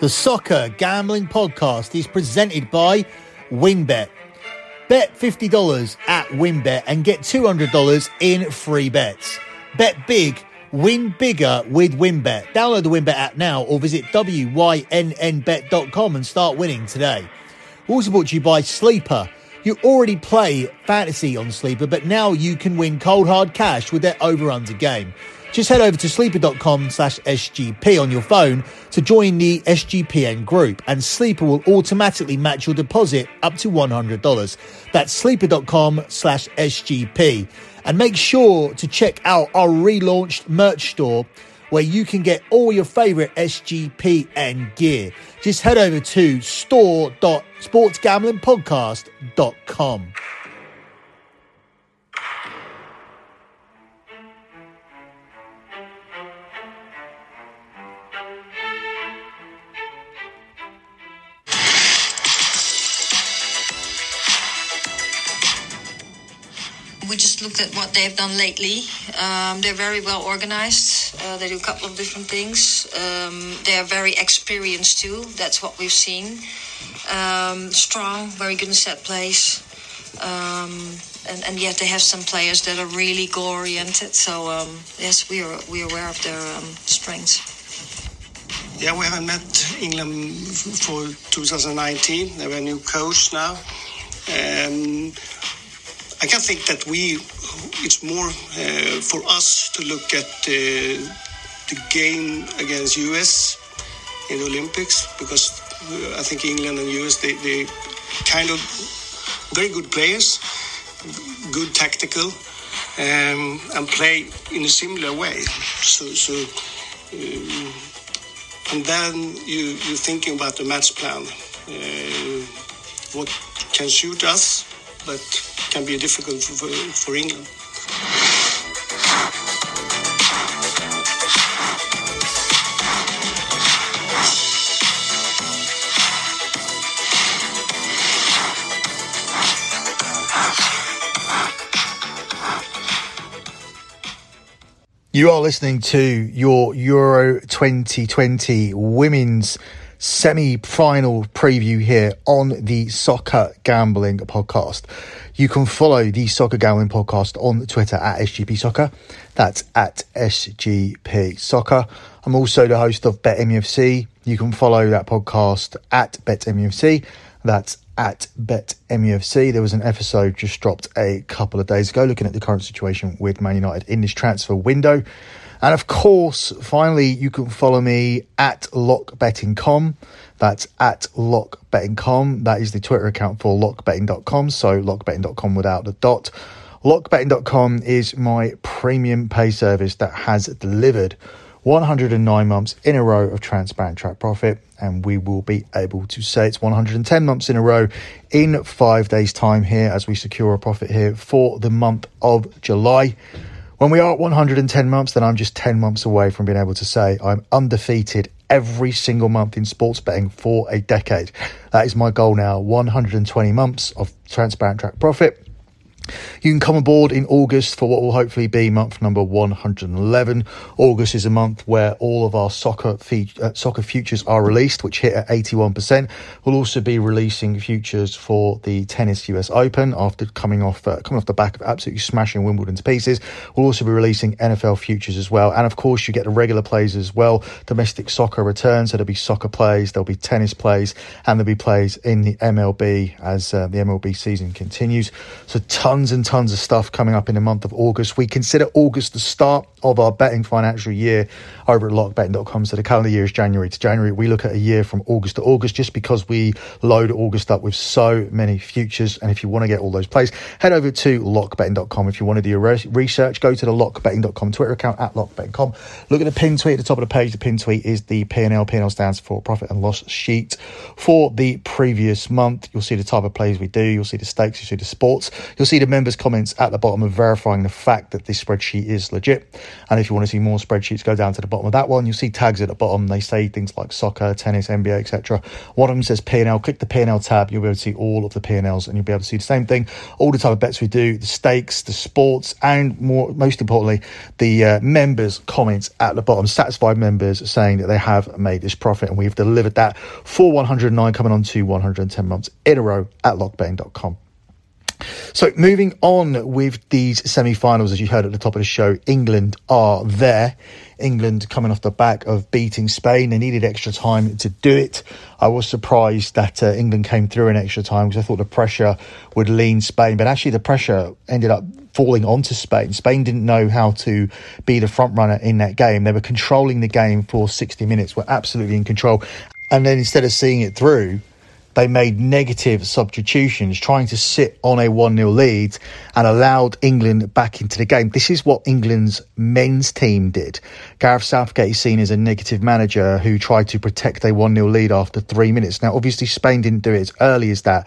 The Soccer Gambling Podcast is presented by WynnBET. Bet $50 at WynnBET and get $200 in free bets. Bet big, win bigger with WynnBET. Download the WynnBET app now or visit wynnbet.com and start winning today. Also brought to you by Sleeper. You already play fantasy on Sleeper, but now you can win cold hard cash with their over-under game. Just head over to sleeper.com slash SGP on your phone to join the SGPN group and Sleeper will automatically match your deposit up to $100. That's sleeper.com slash SGP. And make sure to check out our relaunched merch store where you can get all your favorite SGPN gear. Just head over to store.sportsgamblingpodcast.com. at what they've done lately. Um, they're very well organized. Uh, they do a couple of different things. Um, they are very experienced too. That's what we've seen. Um, strong, very good in set plays. Um, and, and yet they have some players that are really goal oriented. So um, yes, we are we are aware of their um, strengths. Yeah, we haven't met England for 2019. They have a new coach now. Um, I can think that we, it's more uh, for us to look at uh, the game against US in the Olympics because uh, I think England and US they, they kind of very good players, good tactical, um, and play in a similar way. So, so um, and then you you're thinking about the match plan, uh, what can suit us, but can be difficult for, for England. You are listening to your Euro 2020 women's semi final preview here on the Soccer Gambling Podcast. You can follow the Soccer Gambling Podcast on Twitter at SGP Soccer. That's at SGP Soccer. I'm also the host of BetMUFC. You can follow that podcast at BetMUFC. That's at BetMUFC. There was an episode just dropped a couple of days ago looking at the current situation with Man United in this transfer window. And of course, finally, you can follow me at lockbetting.com. That's at lockbetting.com. That is the Twitter account for lockbetting.com. So lockbetting.com without the dot. Lockbetting.com is my premium pay service that has delivered 109 months in a row of transparent track profit. And we will be able to say it's 110 months in a row in five days' time here as we secure a profit here for the month of July. When we are at 110 months, then I'm just 10 months away from being able to say I'm undefeated every single month in sports betting for a decade. That is my goal now 120 months of transparent track profit. You can come aboard in August for what will hopefully be month number 111. August is a month where all of our soccer fe- uh, soccer futures are released, which hit at 81%. We'll also be releasing futures for the Tennis US Open after coming off uh, coming off the back of absolutely smashing Wimbledon to pieces. We'll also be releasing NFL futures as well, and of course you get the regular plays as well. Domestic soccer returns, so there'll be soccer plays, there'll be tennis plays, and there'll be plays in the MLB as uh, the MLB season continues. So tons and tons of stuff coming up in the month of August. We consider August the start of our betting financial year over at lockbetting.com. So the calendar year is January to January. We look at a year from August to August just because we load August up with so many futures. And if you want to get all those plays, head over to lockbetting.com. If you want to do your research, go to the lockbetting.com Twitter account at lockbetting.com. Look at the pin tweet at the top of the page. The pin tweet is the P&L. P&L stands for profit and loss sheet for the previous month. You'll see the type of plays we do. You'll see the stakes. You'll see the sports. You'll see the members' comments at the bottom of verifying the fact that this spreadsheet is legit. And if you want to see more spreadsheets, go down to the bottom of that one. You'll see tags at the bottom. They say things like soccer, tennis, NBA, etc. One of them says P&L. Click the P&L tab. You'll be able to see all of the P&Ls and you'll be able to see the same thing. All the type of bets we do, the stakes, the sports, and more, most importantly, the uh, members' comments at the bottom. Satisfied members saying that they have made this profit and we've delivered that for 109 coming on to 110 months in a row at lockbetting.com. So moving on with these semi-finals, as you heard at the top of the show, England are there. England coming off the back of beating Spain. They needed extra time to do it. I was surprised that uh, England came through in extra time because I thought the pressure would lean Spain, but actually the pressure ended up falling onto Spain. Spain didn't know how to be the front runner in that game. They were controlling the game for 60 minutes, were absolutely in control. And then instead of seeing it through, they made negative substitutions, trying to sit on a 1 0 lead and allowed England back into the game. This is what England's men's team did. Gareth Southgate is seen as a negative manager who tried to protect a 1 0 lead after three minutes. Now, obviously, Spain didn't do it as early as that.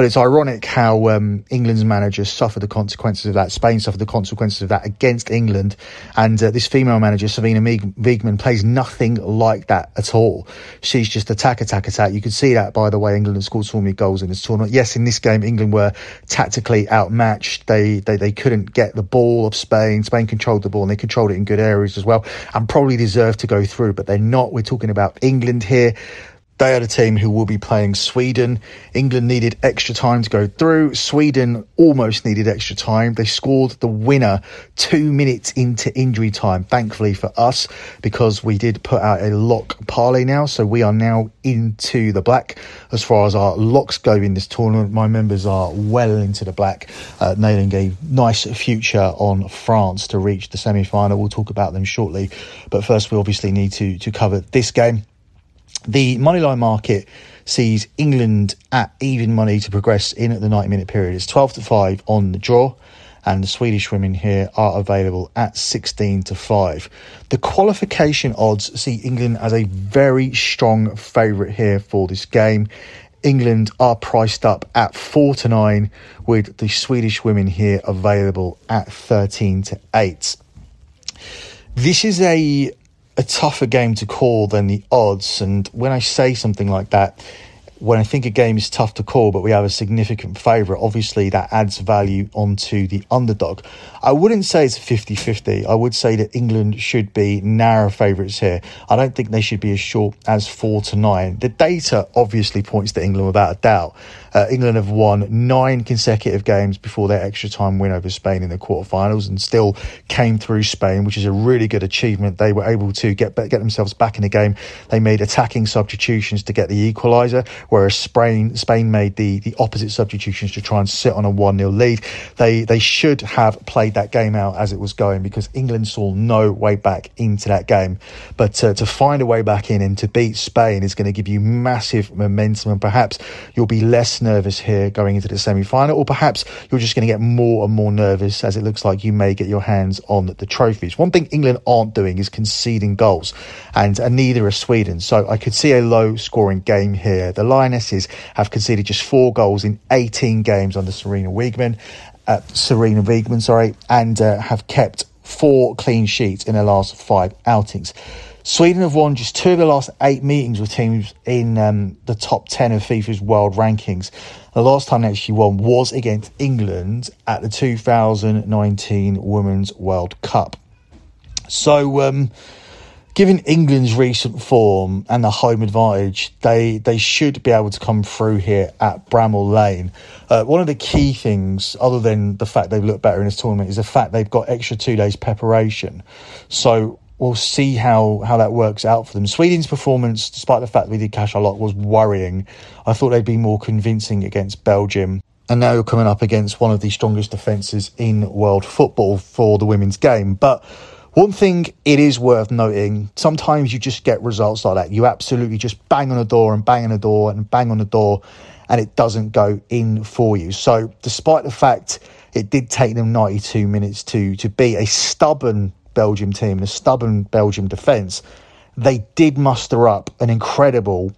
But it's ironic how um, England's manager suffered the consequences of that. Spain suffered the consequences of that against England. And uh, this female manager, Sabine Wiegman, plays nothing like that at all. She's just attack, attack, attack. You can see that by the way England scored so many goals in this tournament. Yes, in this game, England were tactically outmatched. They, they, they couldn't get the ball of Spain. Spain controlled the ball and they controlled it in good areas as well and probably deserved to go through, but they're not. We're talking about England here. They are the team who will be playing Sweden. England needed extra time to go through. Sweden almost needed extra time. They scored the winner two minutes into injury time, thankfully for us, because we did put out a lock parlay now. So we are now into the black as far as our locks go in this tournament. My members are well into the black, uh, nailing a nice future on France to reach the semi final. We'll talk about them shortly. But first, we obviously need to, to cover this game. The moneyline market sees England at even money to progress in at the 90 minute period. It's 12 to 5 on the draw, and the Swedish women here are available at 16 to 5. The qualification odds see England as a very strong favourite here for this game. England are priced up at 4 to 9, with the Swedish women here available at 13 to 8. This is a a tougher game to call than the odds. And when I say something like that, when I think a game is tough to call, but we have a significant favourite, obviously that adds value onto the underdog. I wouldn't say it's 50 50. I would say that England should be narrow favourites here. I don't think they should be as short as 4 to 9. The data obviously points to England without a doubt. Uh, England have won nine consecutive games before their extra time win over Spain in the quarterfinals and still came through Spain, which is a really good achievement. They were able to get get themselves back in the game. They made attacking substitutions to get the equaliser, whereas Spain Spain made the the opposite substitutions to try and sit on a one 0 lead. They they should have played that game out as it was going because England saw no way back into that game. But uh, to find a way back in and to beat Spain is going to give you massive momentum, and perhaps you'll be less nervous here going into the semi final, or perhaps you're just going to get more and more nervous as it looks like you may get your hands on the trophies. One thing England aren't doing is conceding goals, and, and neither are Sweden. So I could see a low scoring game here. The Lionesses have conceded just four goals in 18 games under Serena Wiegman, uh, Sarina Wiegman, sorry, and uh, have kept four clean sheets in their last five outings. Sweden have won just two of the last eight meetings with teams in um, the top 10 of FIFA's world rankings. The last time they actually won was against England at the 2019 Women's World Cup. So, um, given England's recent form and the home advantage, they, they should be able to come through here at Bramall Lane. Uh, one of the key things, other than the fact they've looked better in this tournament, is the fact they've got extra two days preparation. So we'll see how, how that works out for them. Sweden's performance, despite the fact that we did cash a lot, was worrying. I thought they'd be more convincing against Belgium. And now you're coming up against one of the strongest defences in world football for the women's game. But one thing it is worth noting sometimes you just get results like that. You absolutely just bang on the door and bang on the door and bang on the door, and it doesn't go in for you. So, despite the fact it did take them 92 minutes to, to beat a stubborn Belgium team, a stubborn Belgium defence, they did muster up an incredible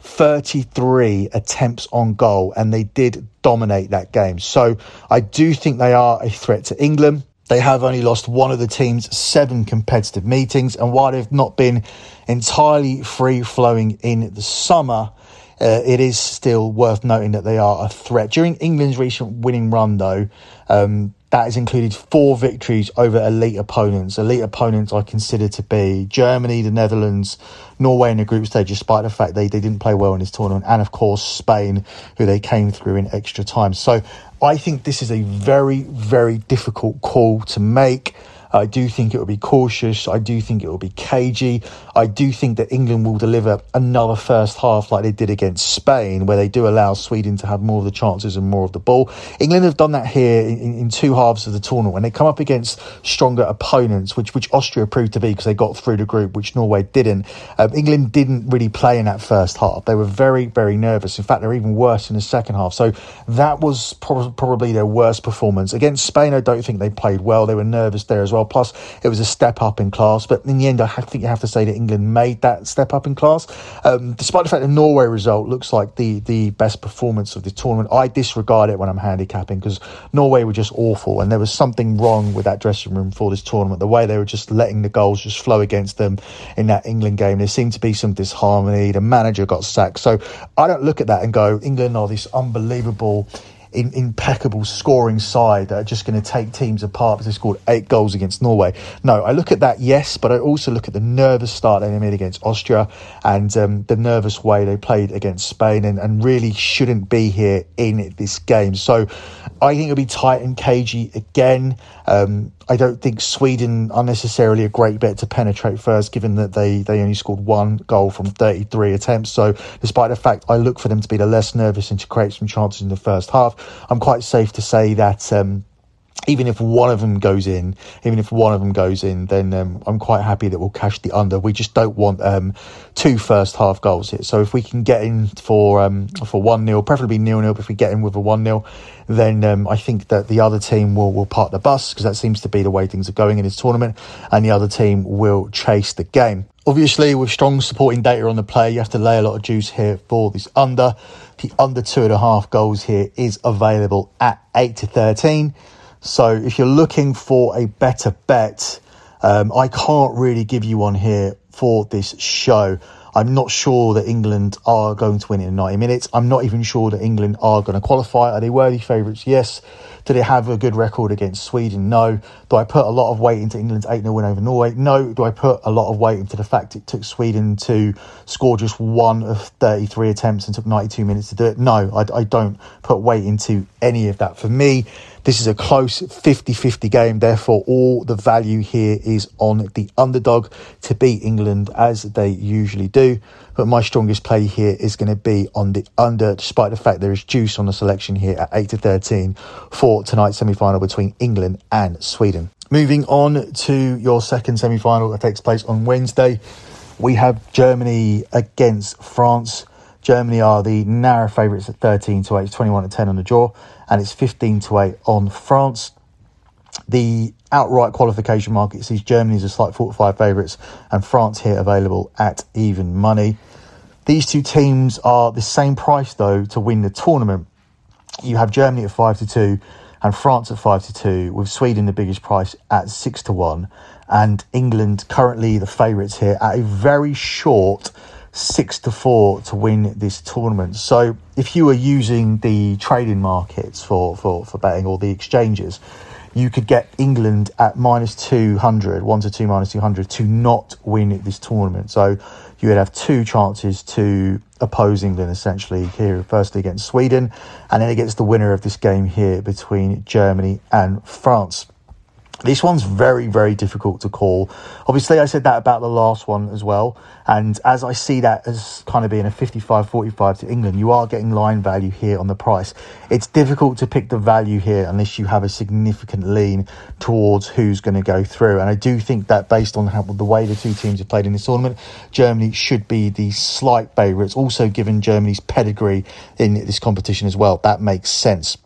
33 attempts on goal, and they did dominate that game. So I do think they are a threat to England. They have only lost one of the team's seven competitive meetings, and while they've not been entirely free flowing in the summer, uh, it is still worth noting that they are a threat. During England's recent winning run, though, um, that has included four victories over elite opponents. Elite opponents I consider to be Germany, the Netherlands, Norway in the group stage, despite the fact they, they didn't play well in this tournament, and of course Spain, who they came through in extra time. So I think this is a very, very difficult call to make. I do think it will be cautious. I do think it will be cagey. I do think that England will deliver another first half like they did against Spain, where they do allow Sweden to have more of the chances and more of the ball. England have done that here in, in two halves of the tournament when they come up against stronger opponents, which which Austria proved to be because they got through the group, which Norway didn't. Um, England didn't really play in that first half. They were very very nervous. In fact, they're even worse in the second half. So that was pro- probably their worst performance against Spain. I don't think they played well. They were nervous there as well. Plus, it was a step up in class. But in the end, I think you have to say that England made that step up in class. Um, despite the fact the Norway result looks like the, the best performance of the tournament, I disregard it when I'm handicapping because Norway were just awful. And there was something wrong with that dressing room for this tournament. The way they were just letting the goals just flow against them in that England game. There seemed to be some disharmony. The manager got sacked. So I don't look at that and go, England are this unbelievable in, impeccable scoring side that are just going to take teams apart because they scored eight goals against Norway. No, I look at that, yes, but I also look at the nervous start they made against Austria and um, the nervous way they played against Spain and, and really shouldn't be here in this game. So I think it'll be tight and cagey again. Um, I don't think Sweden are necessarily a great bet to penetrate first, given that they, they only scored one goal from 33 attempts. So, despite the fact I look for them to be the less nervous and to create some chances in the first half, I'm quite safe to say that. Um, even if one of them goes in, even if one of them goes in, then um, I'm quite happy that we'll cash the under. We just don't want um, two first half goals here. So if we can get in for um, for one 0 preferably nil nil. If we get in with a one 0 then um, I think that the other team will will park the bus because that seems to be the way things are going in this tournament, and the other team will chase the game. Obviously, with strong supporting data on the play, you have to lay a lot of juice here for this under. The under two and a half goals here is available at eight to thirteen. So if you're looking for a better bet, um, I can't really give you one here for this show. I'm not sure that England are going to win in 90 minutes. I'm not even sure that England are going to qualify. Are they worthy favourites? Yes. Do they have a good record against Sweden? No. Do I put a lot of weight into England's 8 0 win over Norway? No. Do I put a lot of weight into the fact it took Sweden to score just one of 33 attempts and took 92 minutes to do it? No, I, I don't put weight into any of that. For me, this is a close 50 50 game, therefore, all the value here is on the underdog to beat England as they usually do. But my strongest play here is going to be on the under, despite the fact there is juice on the selection here at 8 to 13 for tonight's semi final between England and Sweden. Moving on to your second semi final that takes place on Wednesday, we have Germany against France. Germany are the narrow favourites at 13 to 8, 21 to 10 on the draw and it's 15 to 8 on France. The outright qualification market sees Germany as a slight 45 favourites and France here available at even money. These two teams are the same price though to win the tournament. You have Germany at 5 to 2 and France at 5 to 2 with Sweden the biggest price at 6 to 1 and England currently the favourites here at a very short six to four to win this tournament. So if you were using the trading markets for, for, for betting or the exchanges, you could get England at minus 200, 1 to 2 minus 200 to not win this tournament. So you would have two chances to oppose England essentially here, firstly against Sweden, and then against the winner of this game here between Germany and France. This one's very, very difficult to call. Obviously, I said that about the last one as well. And as I see that as kind of being a 55 45 to England, you are getting line value here on the price. It's difficult to pick the value here unless you have a significant lean towards who's going to go through. And I do think that based on how, the way the two teams have played in this tournament, Germany should be the slight favourites. Also, given Germany's pedigree in this competition as well, that makes sense.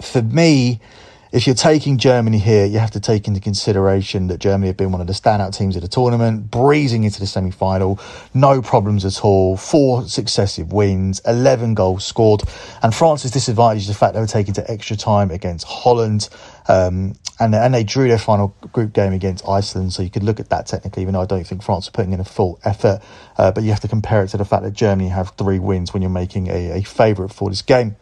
For me, if you're taking Germany here, you have to take into consideration that Germany have been one of the standout teams of the tournament, breezing into the semi final, no problems at all, four successive wins, 11 goals scored. And France's disadvantage is the fact they were taken to extra time against Holland. Um, and, and they drew their final group game against Iceland, so you could look at that technically, even though I don't think France are putting in a full effort. Uh, but you have to compare it to the fact that Germany have three wins when you're making a, a favourite for this game.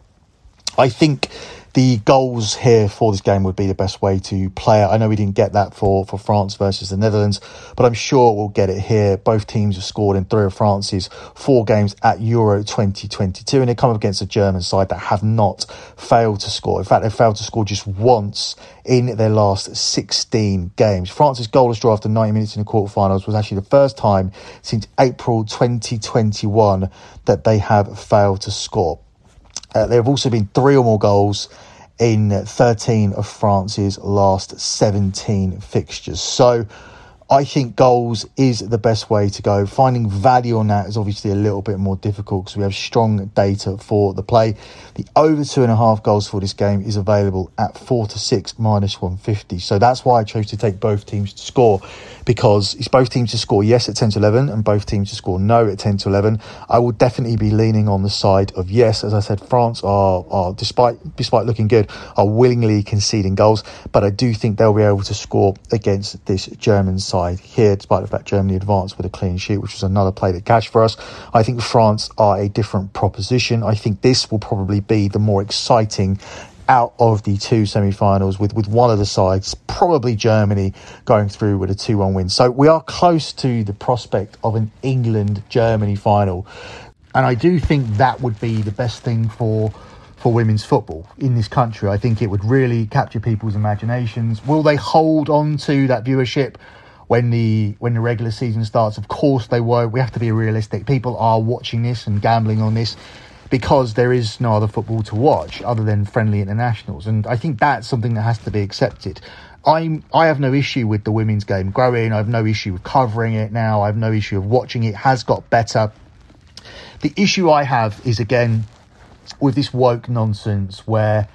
I think the goals here for this game would be the best way to play it. I know we didn't get that for, for France versus the Netherlands, but I'm sure we'll get it here. Both teams have scored in three of France's four games at Euro 2022, and they come up against a German side that have not failed to score. In fact, they failed to score just once in their last 16 games. France's goalless draw after 90 minutes in the quarterfinals was actually the first time since April 2021 that they have failed to score. Uh, there have also been three or more goals in 13 of France's last 17 fixtures. So I think goals is the best way to go. Finding value on that is obviously a little bit more difficult because we have strong data for the play. The over two and a half goals for this game is available at four to six minus 150. So that's why I chose to take both teams to score because it's both teams to score yes at 10 to 11 and both teams to score no at 10 to 11. I will definitely be leaning on the side of yes. As I said, France are, are despite, despite looking good, are willingly conceding goals, but I do think they'll be able to score against this German side here, despite the fact Germany advanced with a clean sheet, which was another play that cashed for us. I think France are a different proposition. I think this will probably be the more exciting out of the two semi-finals with, with one of the sides, probably Germany, going through with a 2-1 win. So we are close to the prospect of an England-Germany final. And I do think that would be the best thing for for women's football in this country. I think it would really capture people's imaginations. Will they hold on to that viewership when the when the regular season starts. Of course they won't. We have to be realistic. People are watching this and gambling on this because there is no other football to watch other than friendly internationals, and I think that's something that has to be accepted. I'm I have no issue with the women's game growing. I have no issue with covering it now. I have no issue of watching it. it has got better. The issue I have is again with this woke nonsense where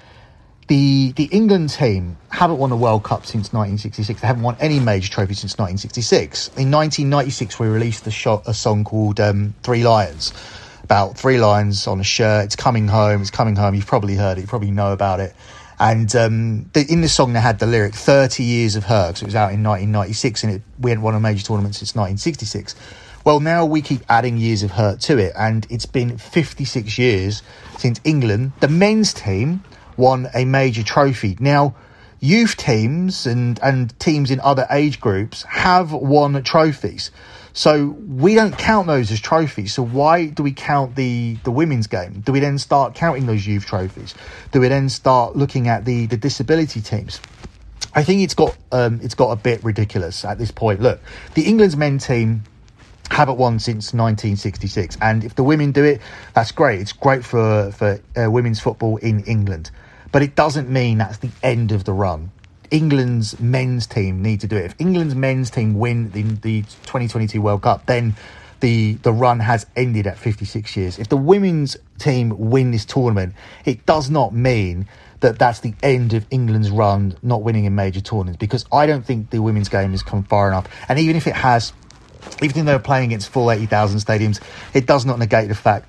the the England team haven't won a World Cup since 1966. They haven't won any major trophy since 1966. In 1996, we released a, shot, a song called um, Three Lions, about three lines on a shirt. It's coming home. It's coming home. You've probably heard it. You probably know about it. And um, the, in the song, they had the lyric 30 years of her, because it was out in 1996 and it, we hadn't won a major tournament since 1966. Well, now we keep adding years of hurt to it, and it's been 56 years since England, the men's team, won a major trophy. Now, youth teams and, and teams in other age groups have won trophies. So we don't count those as trophies. So why do we count the, the women's game? Do we then start counting those youth trophies? Do we then start looking at the, the disability teams? I think it's got um, it's got a bit ridiculous at this point. Look, the England's men team haven't won since 1966, and if the women do it, that's great. It's great for for uh, women's football in England. But it doesn't mean that's the end of the run. England's men's team need to do it. If England's men's team win the, the 2022 World Cup, then the the run has ended at 56 years. If the women's team win this tournament, it does not mean that that's the end of England's run not winning in major tournaments because I don't think the women's game has come far enough. And even if it has, even though they're playing against full 80,000 stadiums, it does not negate the fact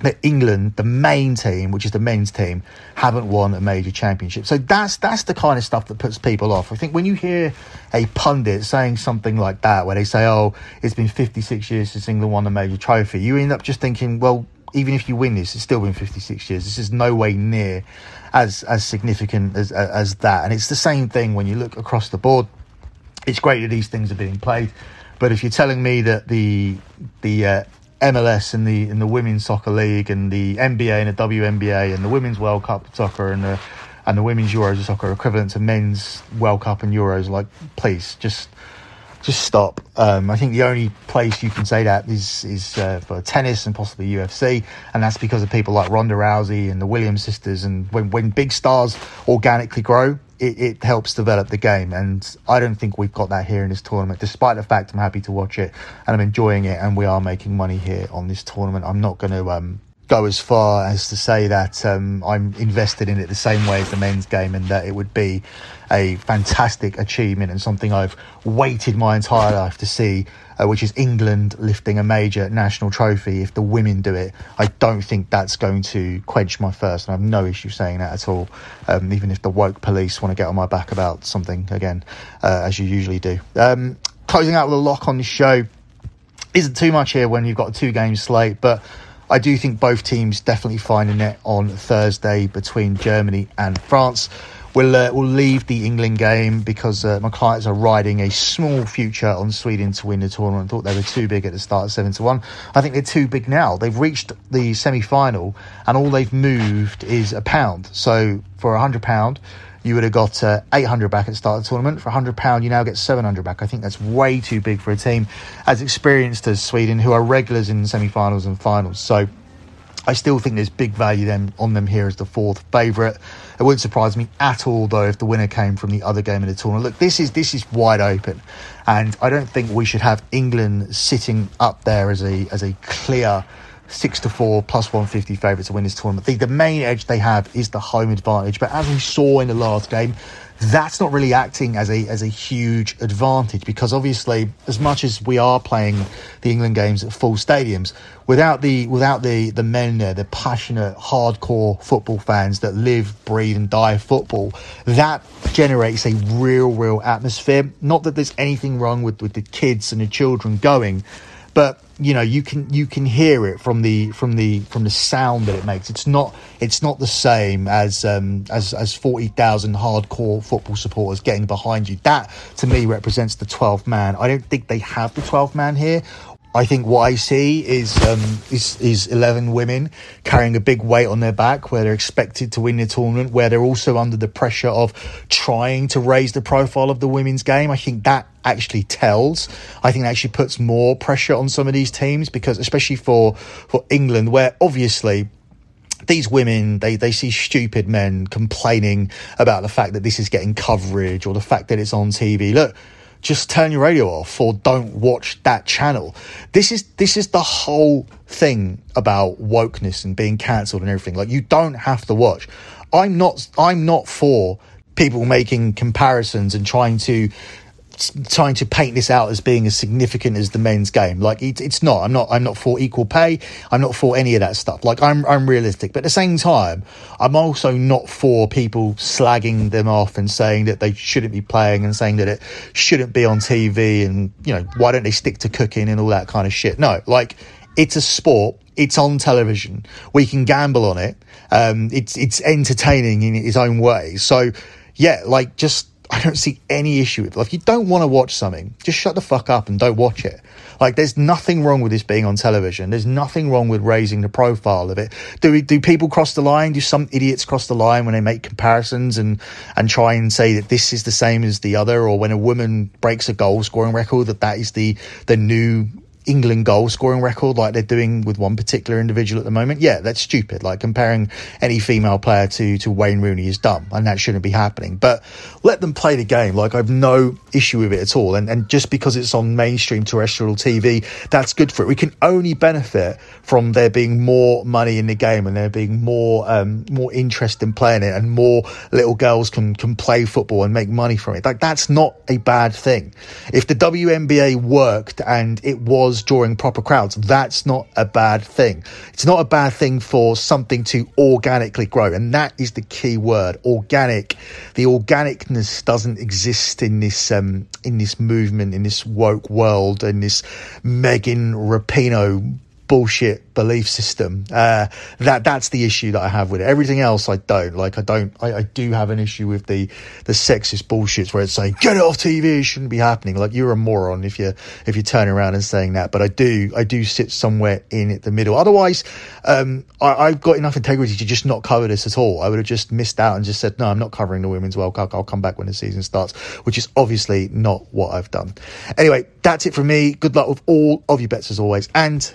that England, the main team, which is the men's team, haven't won a major championship. So that's that's the kind of stuff that puts people off. I think when you hear a pundit saying something like that, where they say, "Oh, it's been 56 years since England won a major trophy," you end up just thinking, "Well, even if you win this, it's still been 56 years. This is no way near as as significant as as that." And it's the same thing when you look across the board. It's great that these things are being played, but if you're telling me that the the uh, MLS and the in the women's soccer league and the NBA and the WNBA and the women's World Cup soccer and the and the women's Euros soccer equivalent to men's World Cup and Euros. Like, please, just just stop. Um, I think the only place you can say that is is uh, for tennis and possibly UFC, and that's because of people like Ronda Rousey and the Williams sisters. And when when big stars organically grow, it, it, helps develop the game. And I don't think we've got that here in this tournament, despite the fact I'm happy to watch it and I'm enjoying it and we are making money here on this tournament. I'm not going to, um, go as far as to say that um, I'm invested in it the same way as the men's game, and that it would be a fantastic achievement and something I've waited my entire life to see, uh, which is England lifting a major national trophy. If the women do it, I don't think that's going to quench my thirst, and I have no issue saying that at all. Um, even if the woke police want to get on my back about something again, uh, as you usually do. Um, closing out with a lock on the show isn't too much here when you've got a two game slate, but I do think both teams definitely find a net on Thursday between Germany and France. We'll, uh, we'll leave the England game because uh, my clients are riding a small future on Sweden to win the tournament. I thought they were too big at the start, seven to one. I think they're too big now. They've reached the semi final, and all they've moved is a pound. So for a hundred pound, you would have got uh, 800 back at the start of the tournament. For 100 pound, you now get 700 back. I think that's way too big for a team as experienced as Sweden, who are regulars in semi-finals and finals. So I still think there's big value then on them here as the fourth favourite. It wouldn't surprise me at all though if the winner came from the other game in the tournament. Look, this is this is wide open, and I don't think we should have England sitting up there as a as a clear six to four plus 150 favourite to win this tournament. The, the main edge they have is the home advantage, but as we saw in the last game, that's not really acting as a as a huge advantage because obviously as much as we are playing the England games at full stadiums without the without the the men there the passionate hardcore football fans that live breathe and die football that generates a real real atmosphere not that there's anything wrong with with the kids and the children going but you know you can you can hear it from the from the from the sound that it makes. It's not it's not the same as um as as 40,000 hardcore football supporters getting behind you. That to me represents the 12th man. I don't think they have the 12th man here I think what I see is um, is is eleven women carrying a big weight on their back, where they're expected to win the tournament, where they're also under the pressure of trying to raise the profile of the women's game. I think that actually tells. I think actually puts more pressure on some of these teams because, especially for for England, where obviously these women they, they see stupid men complaining about the fact that this is getting coverage or the fact that it's on TV. Look just turn your radio off or don't watch that channel. This is this is the whole thing about wokeness and being cancelled and everything. Like you don't have to watch. I'm not I'm not for people making comparisons and trying to trying to paint this out as being as significant as the men's game. Like it, it's not. I'm not. I'm not for equal pay. I'm not for any of that stuff. Like I'm. I'm realistic, but at the same time, I'm also not for people slagging them off and saying that they shouldn't be playing and saying that it shouldn't be on TV and you know why don't they stick to cooking and all that kind of shit. No, like it's a sport. It's on television. We can gamble on it. Um, it's it's entertaining in its own way. So yeah, like just I don't see any issue with it. Like, you don't want to watch something, just shut the fuck up and don't watch it. Like, there's nothing wrong with this being on television. There's nothing wrong with raising the profile of it. Do we, do people cross the line? Do some idiots cross the line when they make comparisons and and try and say that this is the same as the other, or when a woman breaks a goal scoring record that that is the the new England goal scoring record like they're doing with one particular individual at the moment, yeah, that's stupid. Like comparing any female player to, to Wayne Rooney is dumb and that shouldn't be happening. But let them play the game. Like I've no issue with it at all. And, and just because it's on mainstream terrestrial TV, that's good for it. We can only benefit from there being more money in the game and there being more, um, more interest in playing it and more little girls can, can play football and make money from it. Like that's not a bad thing. If the WNBA worked and it was was drawing proper crowds. That's not a bad thing. It's not a bad thing for something to organically grow. And that is the key word organic. The organicness doesn't exist in this, um, in this movement, in this woke world, in this Megan Rapinoe bullshit belief system. Uh, that that's the issue that I have with it. Everything else I don't like. I don't. I, I, do have an issue with the the sexist bullshits where it's saying get it off TV. It shouldn't be happening. Like you're a moron if you if you turn around and saying that. But I do. I do sit somewhere in the middle. Otherwise, um, I, have got enough integrity to just not cover this at all. I would have just missed out and just said no. I'm not covering the women's World Cup. I'll come back when the season starts, which is obviously not what I've done. Anyway, that's it from me. Good luck with all of your bets as always, and